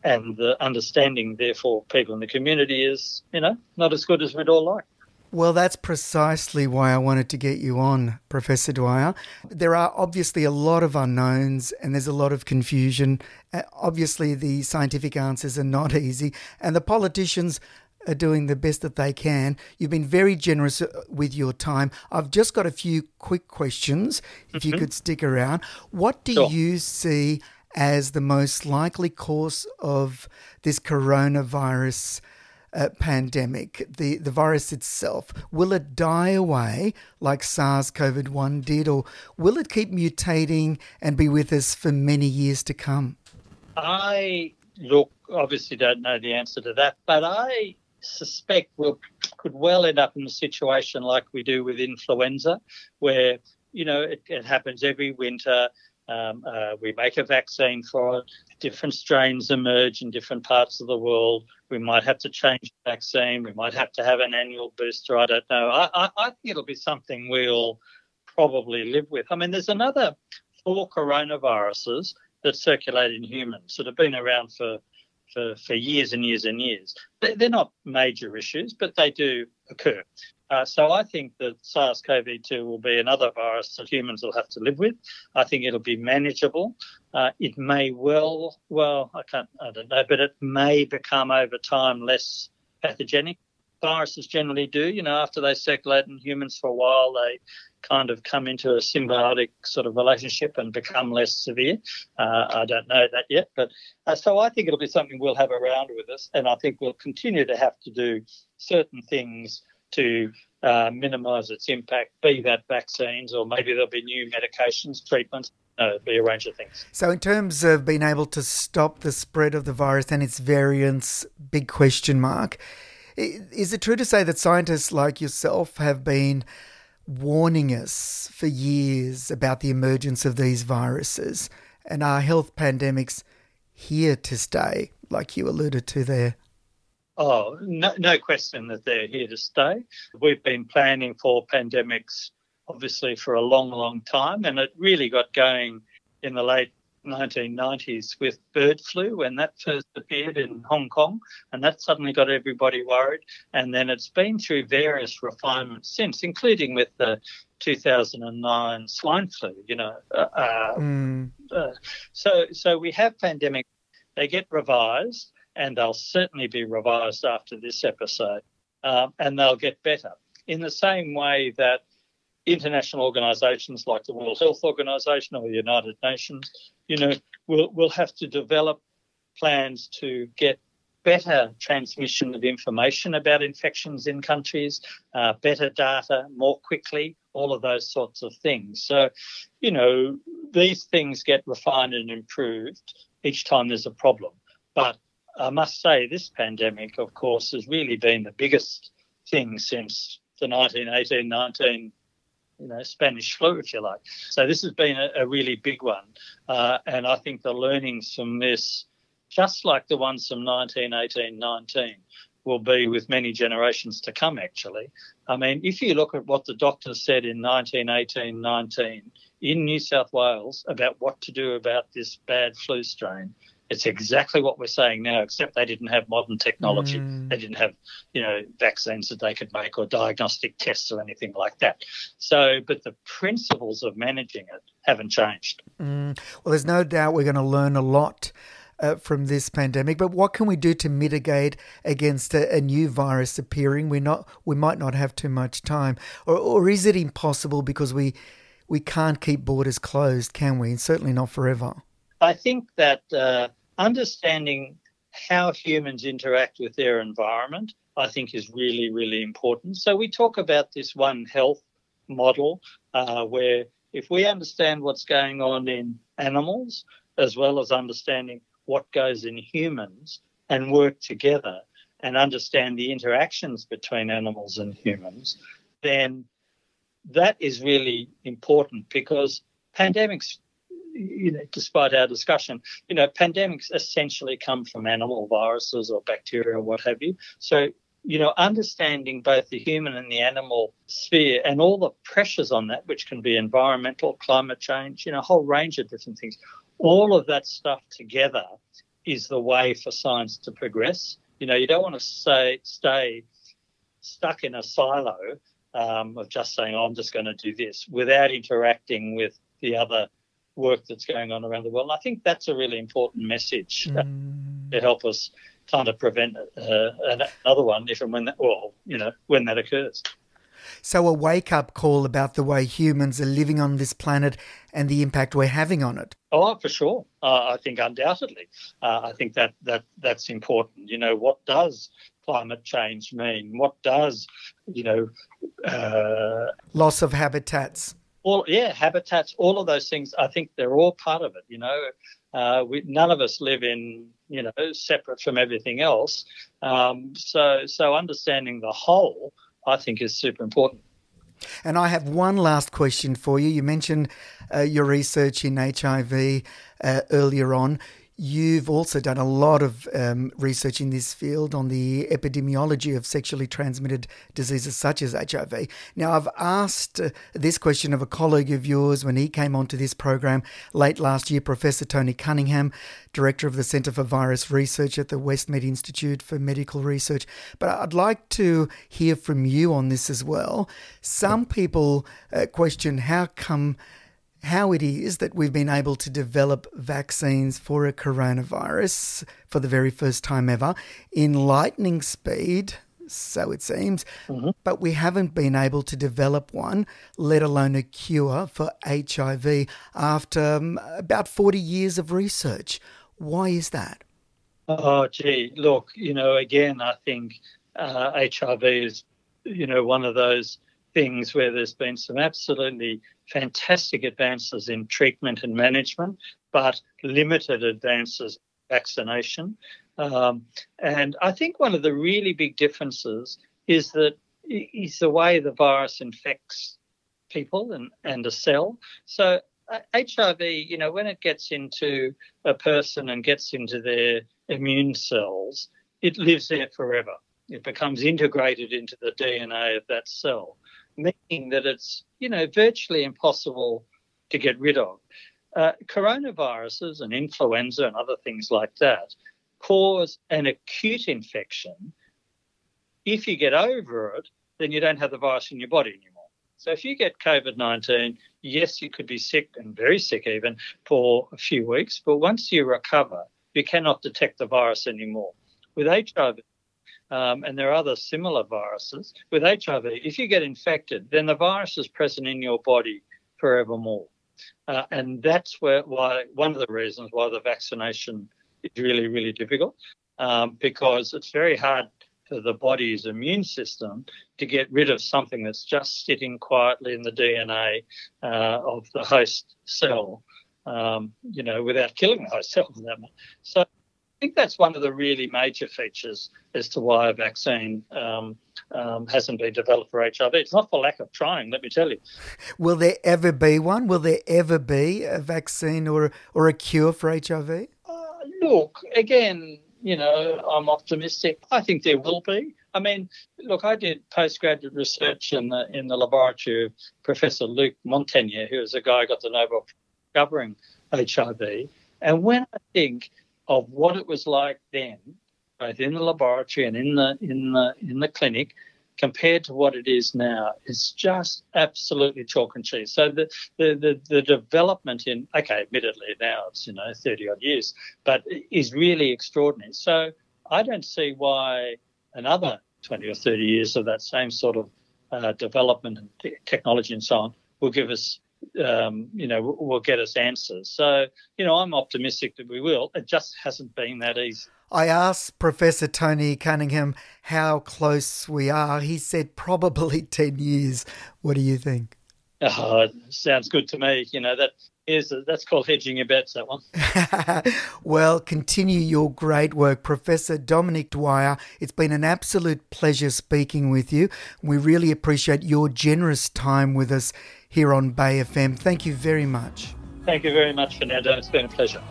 and the understanding, therefore, people in the community is, you know, not as good as we'd all like. Well, that's precisely why I wanted to get you on, Professor Dwyer. There are obviously a lot of unknowns and there's a lot of confusion. Uh, obviously, the scientific answers are not <laughs> easy, and the politicians are doing the best that they can. You've been very generous uh, with your time. I've just got a few quick questions, if mm-hmm. you could stick around. What do sure. you see as the most likely cause of this coronavirus uh, pandemic, the, the virus itself? Will it die away like SARS CoV 1 did, or will it keep mutating and be with us for many years to come? I look, obviously, don't know the answer to that, but I suspect we will could well end up in a situation like we do with influenza, where you know it, it happens every winter. Um, uh, we make a vaccine for it. Different strains emerge in different parts of the world. We might have to change the vaccine. We might have to have an annual booster. I don't know. I, I, I think it'll be something we'll probably live with. I mean, there's another four coronaviruses that circulate in humans that have been around for for, for years and years and years. They're not major issues, but they do occur. Uh, so I think that SARS-CoV-2 will be another virus that humans will have to live with. I think it'll be manageable. Uh, it may well, well, I can't, I don't know, but it may become over time less pathogenic. Viruses generally do. You know, after they circulate in humans for a while, they kind of come into a symbiotic sort of relationship and become less severe. Uh, I don't know that yet, but uh, so I think it'll be something we'll have around with us, and I think we'll continue to have to do certain things to uh, minimise its impact, be that vaccines or maybe there'll be new medications, treatments. No, be a range of things. So, in terms of being able to stop the spread of the virus and its variants, big question mark. Is it true to say that scientists like yourself have been warning us for years about the emergence of these viruses? And are health pandemics here to stay, like you alluded to there? Oh, no, no question that they're here to stay. We've been planning for pandemics, obviously, for a long, long time, and it really got going in the late 1990s with bird flu when that first appeared in Hong Kong, and that suddenly got everybody worried. And then it's been through various refinements since, including with the 2009 swine flu. You know, uh, mm. uh, so so we have pandemics. They get revised, and they'll certainly be revised after this episode, um, and they'll get better. In the same way that international organisations like the World Health Organization or the United Nations, you know, will will have to develop plans to get better transmission of information about infections in countries, uh, better data more quickly, all of those sorts of things. So, you know, these things get refined and improved each time there's a problem. But I must say, this pandemic, of course, has really been the biggest thing since the 1918 19 you know, Spanish flu, if you like. So this has been a, a really big one. Uh, and I think the learnings from this, just like the ones from 1918 19, will be with many generations to come, actually. I mean, if you look at what the doctors said in 1918 19 in New South Wales about what to do about this bad flu strain, it's exactly what we're saying now, except they didn't have modern technology. Mm. They didn't have, you know, vaccines that they could make or diagnostic tests or anything like that. So, but the principles of managing it haven't changed. Mm. Well, there's no doubt we're going to learn a lot. Uh, from this pandemic, but what can we do to mitigate against a, a, new virus appearing? We're not we might not have too much time, or, or is it impossible because we we can't keep borders closed? Can we? And certainly not forever. I think that uh, understanding how humans interact with their environment, I think, is really, really important. So we talk about this One Health model, uh, where if we understand what's going on in animals, as well as understanding what goes in humans, and work together and understand the interactions between animals and humans, then that is really important because pandemics you know, despite our discussion, you know, pandemics essentially come from animal viruses or bacteria or what have you. So, you know, understanding both the human and the animal sphere and all the pressures on that, which can be environmental, climate change, you know, a whole range of different things, all of that stuff together is the way for science to progress. You know, you don't want to say stay stuck in a silo um, of just saying, oh, I'm just going to do this without interacting with the other work that's going on around the world. And I think that's a really important message mm. to help us kind of prevent uh, another one if and when that, well, you know, when that occurs. So, a wake up call about the way humans are living on this planet and the impact we're having on it. Oh, for sure. Uh, I think undoubtedly. Uh, I think that, that that's important. You know, what does climate change mean? What does, you know, uh, loss of habitats? All yeah habitats all of those things i think they're all part of it you know uh, we, none of us live in you know separate from everything else um, so so understanding the whole i think is super important and I have one last question for you. You mentioned uh, your research in HIV uh, earlier on. You've also done a lot of um, research in this field on the epidemiology of sexually transmitted diseases such as HIV. Now, I've asked uh, this question of a colleague of yours when he came onto this program late last year, Professor Tony Cunningham, Director of the Centre for Virus Research at the Westmead Institute for Medical Research. But I'd like to hear from you on this as well. Some people uh, question how come how it is that we've been able to develop vaccines for a coronavirus for the very first time ever in lightning speed so it seems, mm-hmm. but we haven't been able to develop one, let alone a cure for HIV after um, about 40 years of research. Why is that? Oh, gee, look, you know, again, I think uh, HIV is, you know, one of those things where there's been some absolutely fantastic advances in treatment and management, but limited advances in vaccination. Um, and I think one of the really big differences is that is the way the virus infects people and, and a cell. So HIV, uh, you know, when it gets into a person and gets into their immune cells, it lives there forever. It becomes integrated into the DNA of that cell, meaning that it's, you know, virtually impossible to get rid of. Uh, coronaviruses and influenza and other things like that cause an acute infection. If you get over it, then you don't have the virus in your body anymore. So if you get COVID 19, yes, you could be sick and very sick even for a few weeks, but once you recover, you cannot detect the virus anymore. With HIV, um, and there are other similar viruses, with HIV, if you get infected, then the virus is present in your body forevermore. Uh, and that's where why one of the reasons why the vaccination is really, really difficult um, because it's very hard for the body's immune system to get rid of something that's just sitting quietly in the DNA uh, of the host cell, um, you know, without killing the host cell. So think that's one of the really major features as to why a vaccine um, um, hasn't been developed for HIV. It's not for lack of trying, let me tell you. Will there ever be one? Will there ever be a vaccine or or a cure for HIV? Look, again, you know, I'm optimistic. I think there will be. I mean, look, I did postgraduate research in the in the laboratory of Professor Luc Montagnier, who was a guy who got the Nobel discovering HIV. And when I think of what it was like then, both in the laboratory and in the in the in the clinic, compared to what it is now is just absolutely chalk and cheese. So the, the, the, the, development in, okay, admittedly now it's, you know, 30 odd years, but is really extraordinary. So I don't see why another 20 or 30 years of that same sort of uh, development and technology and so on will give us um, you know, will get us answers. So, you know, I'm optimistic that we will. It just hasn't been that easy. I asked Professor Tony Cunningham how close we are. He said probably <laughs> 10 years. What do you think? Oh, sounds good to me. You know, that is that's called hedging your bets, that one. <laughs> well, continue your great work, Professor Dominic Dwyer. It's been an absolute pleasure speaking with you. We really appreciate your generous time with us here on Bay FM. Thank you very much. Thank you very much, Fernando. It's been a pleasure.